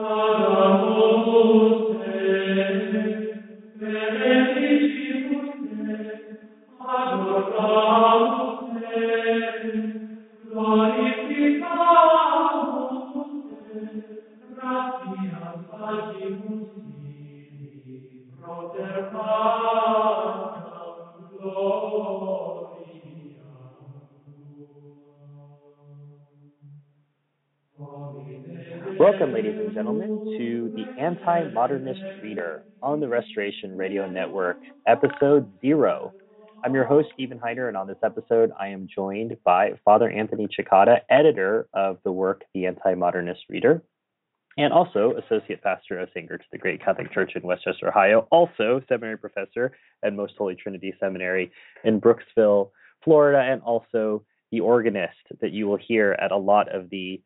Ad to Anti Modernist Reader on the Restoration Radio Network, episode zero. I'm your host, Stephen Heiner, and on this episode, I am joined by Father Anthony Cekada, editor of the work The Anti Modernist Reader, and also associate pastor of St. Gertrude the Great Catholic Church in West Chester, Ohio, also seminary professor at Most Holy Trinity Seminary in Brooksville, Florida, and also the organist that you will hear at a lot of the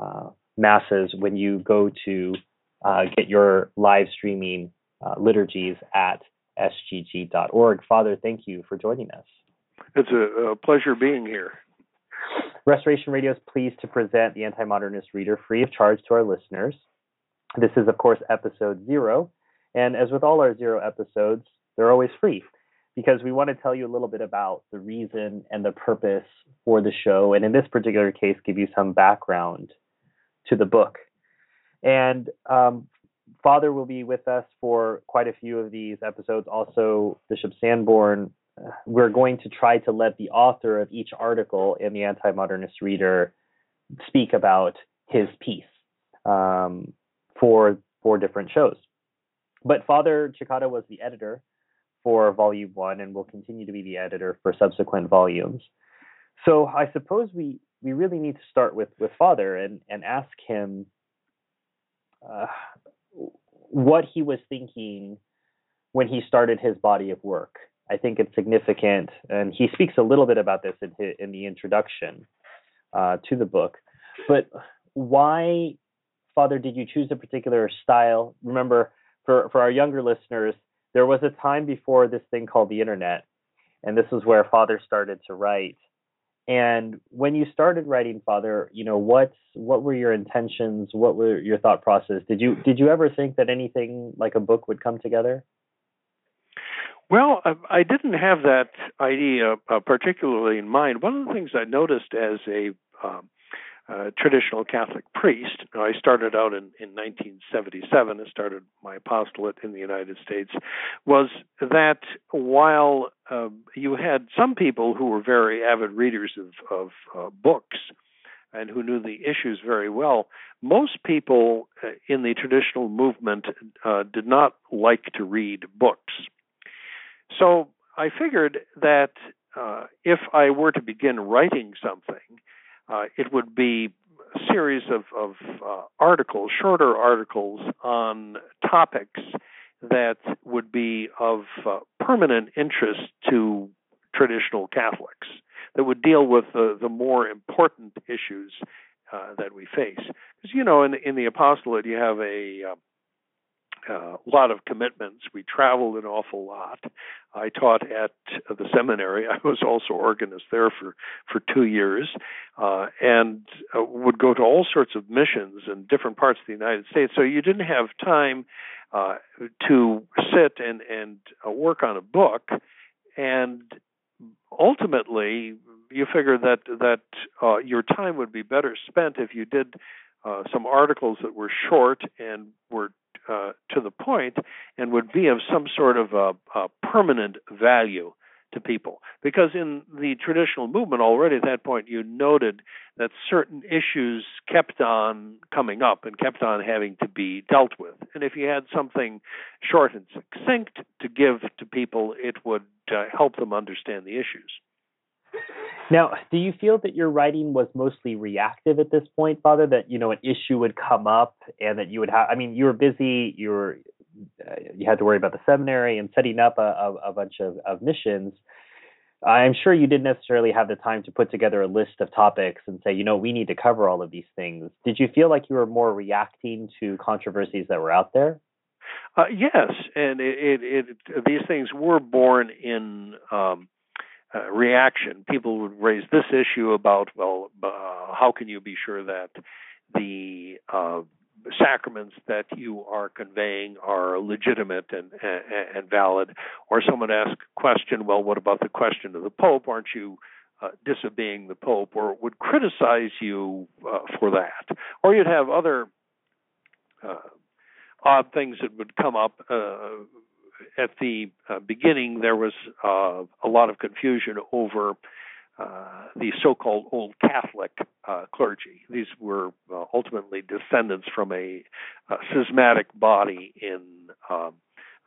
uh, masses when you go to uh, get your live streaming uh, liturgies at sgg.org. Father, thank you for joining us. It's a, a pleasure being here. Restoration Radio is pleased to present the Anti Modernist Reader free of charge to our listeners. This is, of course, episode zero. And as with all our zero episodes, they're always free because we want to tell you a little bit about the reason and the purpose for the show. And in this particular case, give you some background to the book. And um, Father will be with us for quite a few of these episodes. Also, Bishop Sanborn. Uh, We're going to try to let the author of each article in the Anti Modernist Reader speak about his piece um, for for different shows. But Father Cekada was the editor for Volume One and will continue to be the editor for subsequent volumes. So I suppose we we really need to start with with Father and and ask him uh, what he was thinking when he started his body of work. I think it's significant, and he speaks a little bit about this in his, in the introduction uh, to the book. But why, Father, did you choose a particular style? Remember, for for our younger listeners, there was a time before this thing called the internet, and this is where Father started to write. And when you started writing, Father, you know what what were your intentions? What were your thought process? Did you did you ever think that anything like a book would come together? Well, I, I didn't have that idea uh, particularly in mind. One of the things I noticed as a um, uh, traditional Catholic priest, I started out in, in 1977 and started my apostolate in the United States, was that while um, you had some people who were very avid readers of, of uh, books, and who knew the issues very well. Most people uh, in the traditional movement uh, did not like to read books. So I figured that uh, if I were to begin writing something, uh, it would be a series of, of uh, articles, shorter articles on topics that would be of uh, permanent interest to traditional Catholics, that would deal with the, the more important issues uh, that we face. Because, you know, in, in the apostolate, you have a uh, lot of commitments. We traveled an awful lot. I taught at the seminary. I was also organist there for for two years, uh, and uh, would go to all sorts of missions in different parts of the United States. So you didn't have time uh, to sit and and uh, work on a book, and ultimately you figure that that uh, your time would be better spent if you did uh, some articles that were short and were uh, to the point and would be of some sort of a, a permanent value to people. Because in the traditional movement already at that point you noted that certain issues kept on coming up and kept on having to be dealt with. And if you had something short and succinct to give to people it would uh, help them understand the issues now do you feel that your writing was mostly reactive at this point father that you know an issue would come up and that you would have i mean you were busy you were uh, you had to worry about the seminary and setting up a, a, a bunch of, of missions. I'm sure you didn't necessarily have the time to put together a list of topics and say, you know, we need to cover all of these things. Did you feel like you were more reacting to controversies that were out there? Uh, yes, and it, it, it, these things were born in um, uh, reaction. People would raise this issue about, well, uh, how can you be sure that the uh, sacraments that you are conveying are legitimate and, and, and valid. Or someone asks a question, well, what about the question of the Pope? Aren't you uh, disobeying the Pope? Or would criticize you uh, for that. Or you'd have other uh, odd things that would come up. At the uh, beginning, there was uh, a lot of confusion over uh, the so-called Old Catholic uh, clergy. These were uh, ultimately descendants from a, schismatic body in um,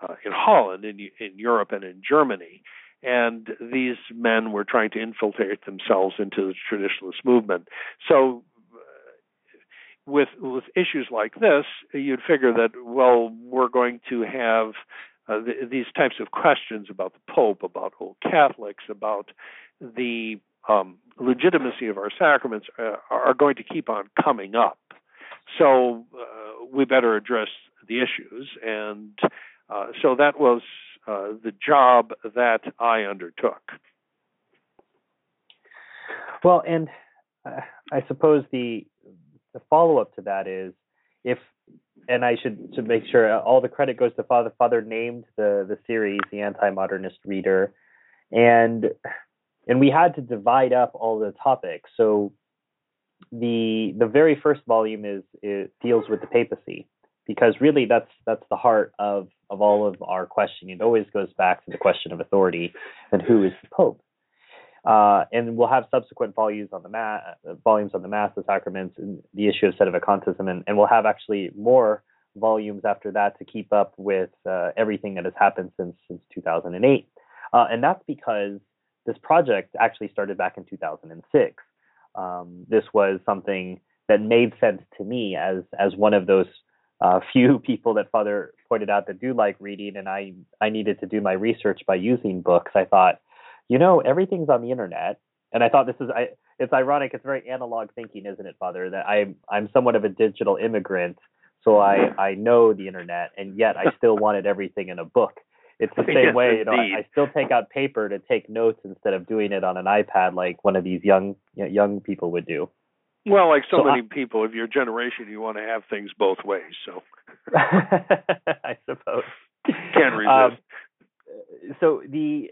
uh, in Holland, in in Europe, and in Germany. And these men were trying to infiltrate themselves into the traditionalist movement. So, with with issues like this, you'd figure that well, we're going to have uh, th- these types of questions about the Pope, about old Catholics, about the um, legitimacy of our sacraments uh, are going to keep on coming up. So uh, we better address the issues, and uh, so that was uh, the job that I undertook. Well, and I suppose the the follow up to that is if and I should to make sure uh, all the credit goes to Father. Father named the the series the Anti Modernist Reader, and and we had to divide up all the topics. So the the very first volume is it deals with the papacy because really that's that's the heart of of all of our questioning. It always goes back to the question of authority and who is the pope. Uh, and we'll have subsequent volumes on the mass, volumes on the mass, the sacraments, and the issue of sedevacantism, and, and we'll have actually more volumes after that to keep up with uh, everything that has happened since since 2008. Uh, and that's because this project actually started back in 2006. Um, this was something that made sense to me as as one of those uh, few people that Father pointed out that do like reading, and I I needed to do my research by using books. I thought, you know, everything's on the internet, and I thought this is I. It's ironic. It's very analog thinking, isn't it, Father? That I'm I'm somewhat of a digital immigrant, so I I know the internet, and yet I still wanted everything in a book it's the same yes, way. You know. I, I still take out paper to take notes instead of doing it on an iPad like one of these young young people would do. Well, like so, So many people of your generation, you want to have things both ways. So I suppose. can't resist. Um, so the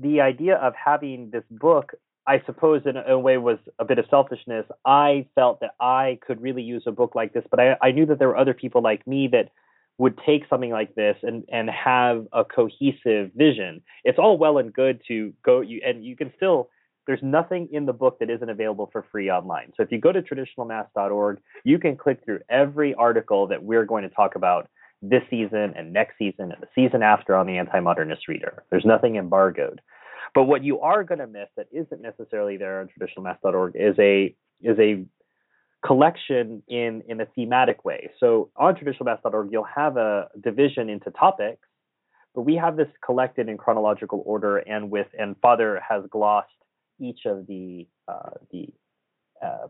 the idea of having this book, I suppose, in a way, was a bit of selfishness. I felt that I could really use a book like this, but I, I knew that there were other people like me that would take something like this and and have a cohesive vision. It's all well and good to go you and you can still there's nothing in the book that isn't available for free online. So if you go to traditionalmass.org, you can click through every article that we're going to talk about this season and next season and the season after on the anti-modernist reader. There's nothing embargoed. But what you are going to miss that isn't necessarily there on traditionalmass.org is a is a collection in in a thematic way. So on traditionalmass.org, you'll have a division into topics, but we have this collected in chronological order and with and Father has glossed each of the uh, the uh,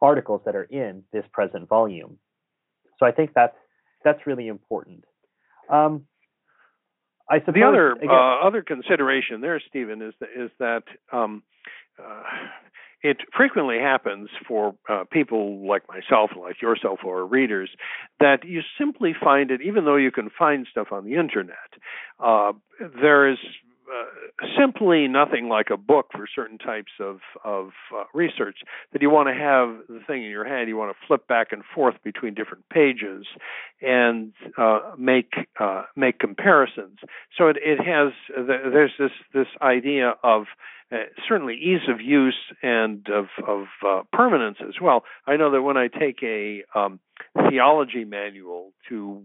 articles that are in this present volume. So I think that's that's really important. Um, I suppose the other again, uh, other consideration there, Stephen, is that, is that um, uh, it frequently happens for uh, people like myself, like yourself, or readers, that you simply find it, even though you can find stuff on the internet, uh, there is simply nothing like a book for certain types of of uh, research. That you want to have the thing in your hand, you want to flip back and forth between different pages and uh, make uh, make comparisons. So it, it has there's this this idea of uh, certainly ease of use and of, of uh, permanence as well. I know that when I take a um, theology manual to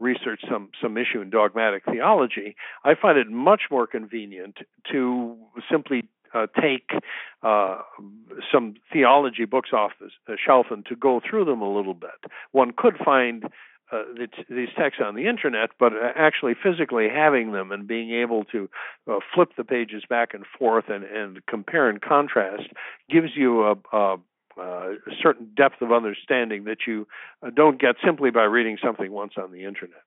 research some some issue in dogmatic theology, I find it much more convenient to simply uh, take uh, some theology books off the shelf and to go through them a little bit. One could find uh, these texts on the internet, but actually physically having them and being able to uh, flip the pages back and forth and, and compare and contrast gives you a, a uh, a certain depth of understanding that you uh, don't get simply by reading something once on the internet.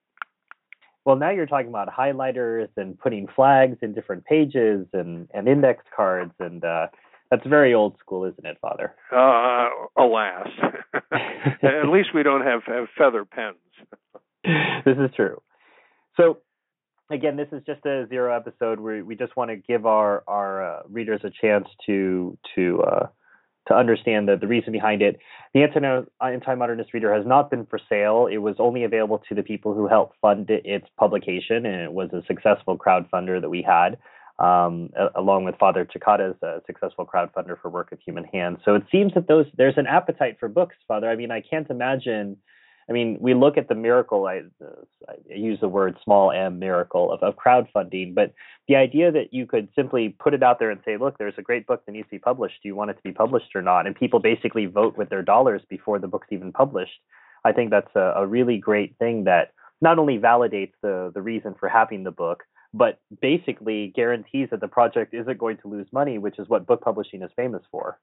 Well, now you're talking about highlighters and putting flags in different pages and, and index cards, and uh, that's very old school, isn't it, Father? Uh, alas. At least we don't have, have feather pens. this is true. So, again, this is just a zero episode where we just want to give our our uh, readers a chance to to uh, to understand the, the reason behind it. The Anti-Modernist Reader has not been for sale. It was only available to the people who helped fund its publication, and it was a successful crowdfunder that we had, um, along with Father Cekada's uh, successful crowdfunder for Work of Human Hands. So it seems that those there's an appetite for books, Father. I mean, I can't imagine – I mean, we look at the miracle. I, I use the word small m miracle of, of crowdfunding, but the idea that you could simply put it out there and say, "Look, there's a great book that needs to be published. Do you want it to be published or not?" And people basically vote with their dollars before the book's even published. I think that's a, a really great thing that not only validates the the reason for having the book, but basically guarantees that the project isn't going to lose money, which is what book publishing is famous for.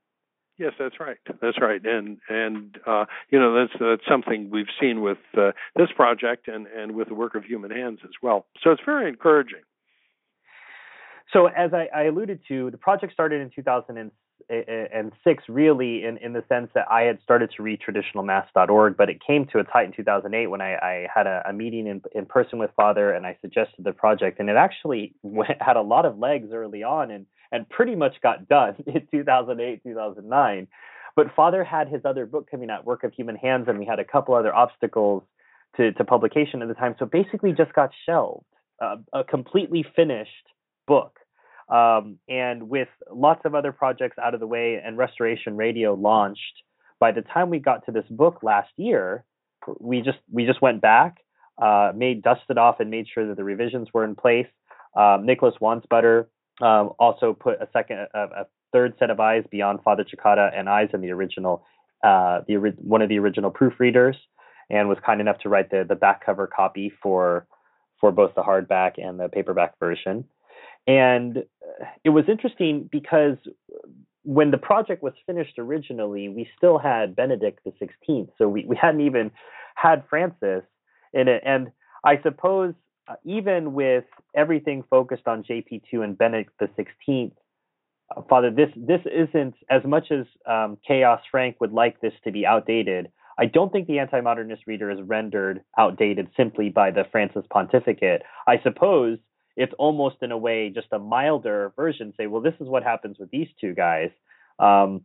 Yes, that's right. That's right, and and uh, you know that's that's something we've seen with uh, this project and and with the work of human hands as well. So it's very encouraging. So as I, I alluded to, the project started in 2006, really in in the sense that I had started to read traditionalmass.org, but it came to its height in 2008 when I, I had a, a, meeting in in person with Father and I suggested the project, and it actually went, had a lot of legs early on and and pretty much got done in 2008, 2009. But Father had his other book coming out, Work of Human Hands, and we had a couple other obstacles to, to publication at the time. So basically, just got shelved, uh, a completely finished book. Um, and with lots of other projects out of the way and Restoration Radio launched, by the time we got to this book last year, we just we just went back, uh, made dusted off, and made sure that the revisions were in place. Um, Nicholas Wansbutter um, also put a second, a, a, third set of eyes beyond Father Cekada and eyes in the original, uh, the one of the original proofreaders, and was kind enough to write the the back cover copy for for both the hardback and the paperback version. And uh, it was interesting because when the project was finished originally, we still had Benedict the Sixteenth, so we, we hadn't even had Francis in it. And I suppose uh, even with everything focused on JP2 and Benedict the Sixteenth, uh, Father, this this isn't as much as um, Chaos Frank would like this to be outdated. I don't think the anti-modernist reader is rendered outdated simply by the Francis pontificate. I suppose it's almost in a way just a milder version. Say, well, this is what happens with these two guys. Um,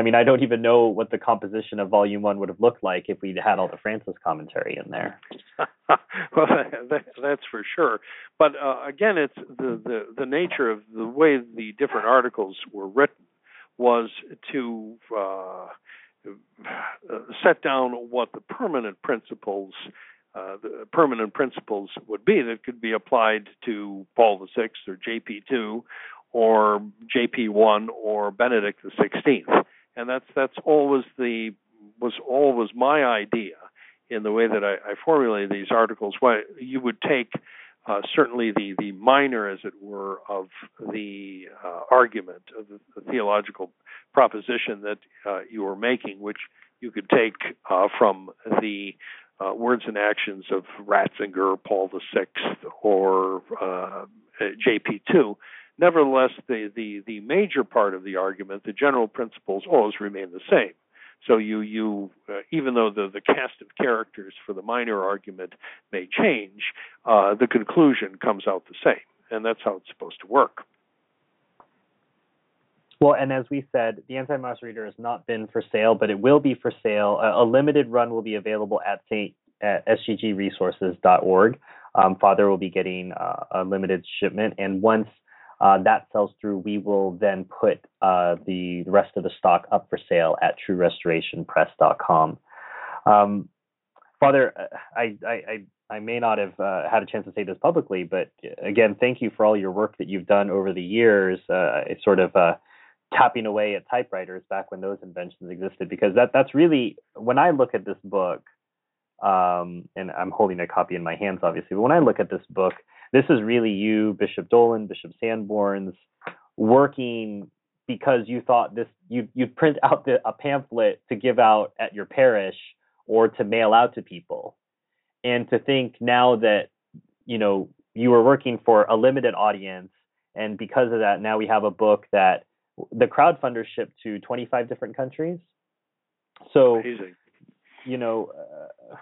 I mean, I don't even know what the composition of Volume One would have looked like if we'd had all the Francis commentary in there. well, that, that's for sure. But uh, again, it's the, the the nature of the way the different articles were written was to uh, set down what the permanent principles. Uh, the permanent principles would be that could be applied to Paul the Sixth or JP2 or JP1 or Benedict the Sixteenth and that's that's always the was always my idea in the way that I, I formulated these articles. Why you would take uh, certainly the the minor, as it were, of the uh, argument of the, the, theological proposition that uh, you were making, which you could take uh, from the uh, words and actions of Ratzinger, Paul VI, or uh, JP2, Nevertheless, the, the, the major part of the argument, the general principles, always remain the same. So you you uh, even though the the cast of characters for the minor argument may change, uh, the conclusion comes out the same, and that's how it's supposed to work. Well, and as we said, the Anti-Mouse Reader has not been for sale, but it will be for sale. A, a limited run will be available at St. at sggresources.org. Um, Father will be getting uh, a limited shipment, and once uh, that sells through, we will then put uh, the rest of the stock up for sale at TrueRestorationPress.com. Um, Father, uh, I, I, I may not have uh, had a chance to say this publicly, but again, thank you for all your work that you've done over the years. Uh, sort of uh, tapping away at typewriters back when those inventions existed, because that that's really when I look at this book, um, and I'm holding a copy in my hands, obviously. But when I look at this book, this is really you, Bishop Dolan, Bishop Sanborns, working because you thought this you you print out the, a pamphlet to give out at your parish or to mail out to people and to think now that you know you were working for a limited audience and because of that now we have a book that the crowdfunder shipped to 25 different countries so Amazing. you know uh,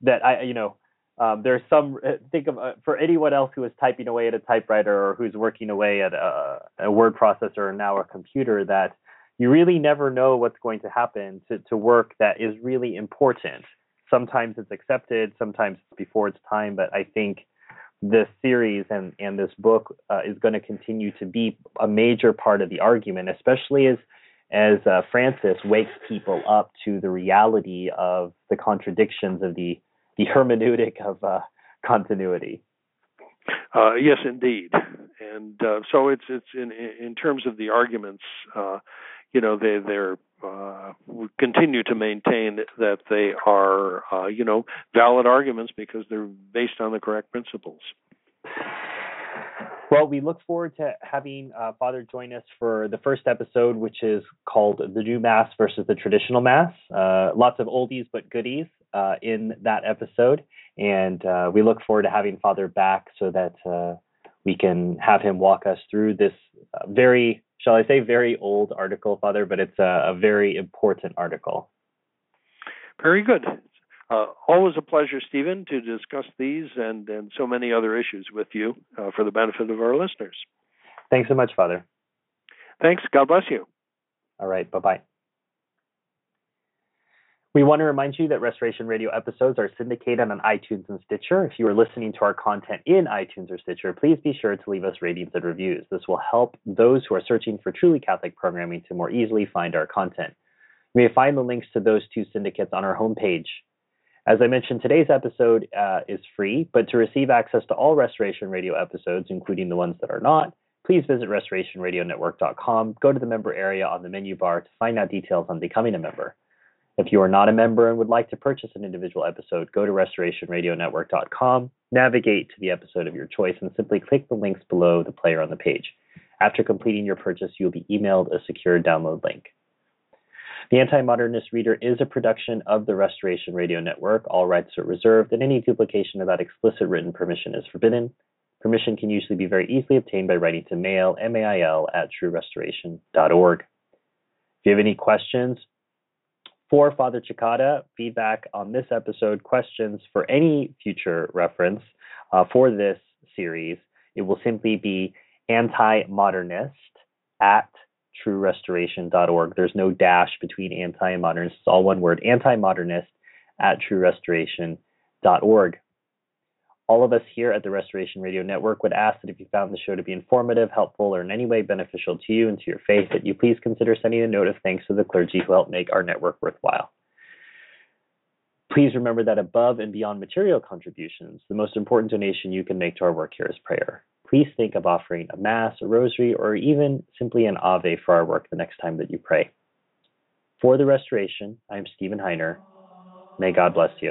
that i you know um, there's some uh, think of uh, for anyone else who is typing away at a typewriter or who's working away at a, a word processor or now a computer that you really never know what's going to happen to, to work that is really important. Sometimes it's accepted, sometimes it's before its time, but I think this series and, and this book uh, is going to continue to be a major part of the argument, especially as as uh, Francis wakes people up to the reality of the contradictions of the the hermeneutic of uh, continuity. Uh, yes, indeed, and uh, so it's it's in in terms of the arguments, uh, you know, they they're uh, continue to maintain that they are, uh, you know, valid arguments because they're based on the correct principles. Well, we look forward to having uh, Father join us for the first episode, which is called The New Mass versus the Traditional Mass. Uh, lots of oldies but goodies uh, in that episode. And uh, we look forward to having Father back so that uh, we can have him walk us through this uh, very shall I say, very old article, Father, but it's a, a very important article. Very good. Uh, always a pleasure, Stephen, to discuss these and, and so many other issues with you uh, for the benefit of our listeners. Thanks so much, Father. Thanks. God bless you. All right. Bye bye. We want to remind you that Restoration Radio episodes are syndicated on iTunes and Stitcher. If you are listening to our content in iTunes or Stitcher, please be sure to leave us ratings and reviews. This will help those who are searching for truly Catholic programming to more easily find our content. You may find the links to those two syndicates on our homepage. As I mentioned, today's episode uh, is free, but to receive access to all Restoration Radio episodes, including the ones that are not, please visit restorationradionetwork.com, go to the member area on the menu bar to find out details on becoming a member. If you are not a member and would like to purchase an individual episode, go to restorationradionetwork.com, navigate to the episode of your choice, and simply click the links below the player on the page. After completing your purchase, you will be emailed a secure download link. The Anti Modernist Reader is a production of the Restoration Radio Network. All rights are reserved, and any duplication without explicit written permission is forbidden. Permission can usually be very easily obtained by writing to mail, M-A-I-L, at truerestoration.org. If you have any questions for Father Cekada, feedback on this episode, questions for any future reference uh, for this series, it will simply be anti modernist at truerestoration.org. There's no dash between anti and modernist, it's all one word anti modernist at truerestoration.org. All of us here at the Restoration Radio Network would ask that if you found the show to be informative, helpful, or in any way beneficial to you and to your faith, that you please consider sending a note of thanks to the clergy who helped make our network worthwhile. Please remember that above and beyond material contributions, the most important donation you can make to our work here is prayer. Please think of offering a Mass, a Rosary, or even simply an Ave for our work the next time that you pray. For the Restoration, I am Stephen Heiner. May God bless you.